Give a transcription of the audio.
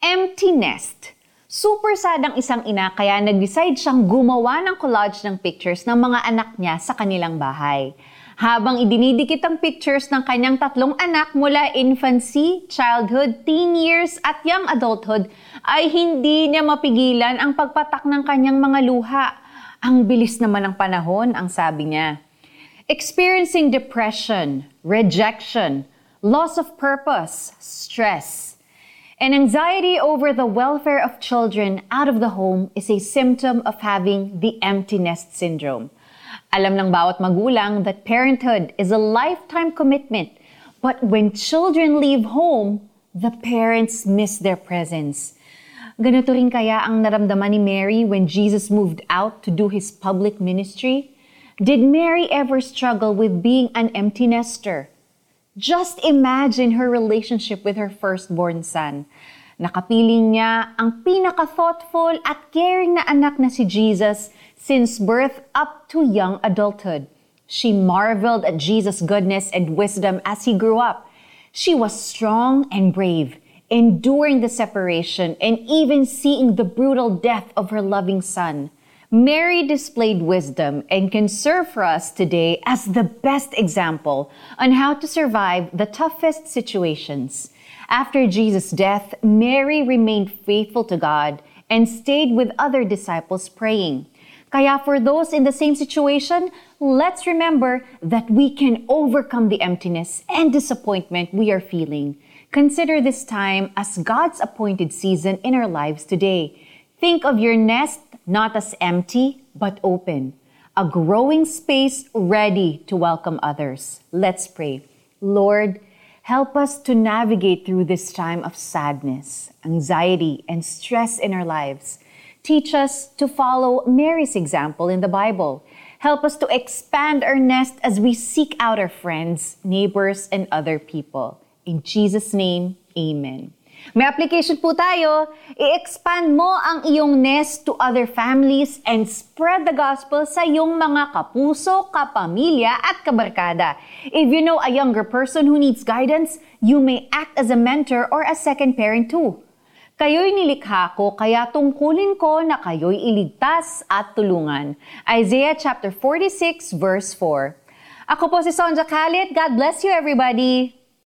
Empty nest. Super sad ang isang ina kaya nag-decide siyang gumawa ng collage ng pictures ng mga anak niya sa kanilang bahay. Habang idinidikit ang pictures ng kanyang tatlong anak mula infancy, childhood, teen years at young adulthood, ay hindi niya mapigilan ang pagpatak ng kanyang mga luha. Ang bilis naman ng panahon, ang sabi niya. Experiencing depression, rejection, loss of purpose, stress, and anxiety over the welfare of children out of the home is a symptom of having the empty nest syndrome. Alam ng bawat magulang that parenthood is a lifetime commitment, but when children leave home, the parents miss their presence. Ganito rin kaya ang naramdaman ni Mary when Jesus moved out to do his public ministry? Did Mary ever struggle with being an empty nester? Just imagine her relationship with her firstborn son. Nakapiling niya ang pinaka-thoughtful at caring na anak na si Jesus since birth up to young adulthood. She marveled at Jesus' goodness and wisdom as he grew up. She was strong and brave, enduring the separation and even seeing the brutal death of her loving son. Mary displayed wisdom and can serve for us today as the best example on how to survive the toughest situations. After Jesus' death, Mary remained faithful to God and stayed with other disciples praying. Kaya for those in the same situation, let's remember that we can overcome the emptiness and disappointment we are feeling. Consider this time as God's appointed season in our lives today. Think of your nest not as empty, but open. A growing space ready to welcome others. Let's pray. Lord, help us to navigate through this time of sadness, anxiety, and stress in our lives. Teach us to follow Mary's example in the Bible. Help us to expand our nest as we seek out our friends, neighbors, and other people. In Jesus' name, amen. May application po tayo. I-expand mo ang iyong nest to other families and spread the gospel sa iyong mga kapuso, kapamilya at kabarkada. If you know a younger person who needs guidance, you may act as a mentor or a second parent too. Kayo'y nilikha ko, kaya tungkulin ko na kayo'y iligtas at tulungan. Isaiah chapter 46 verse 4. Ako po si Sonja Khalid. God bless you everybody!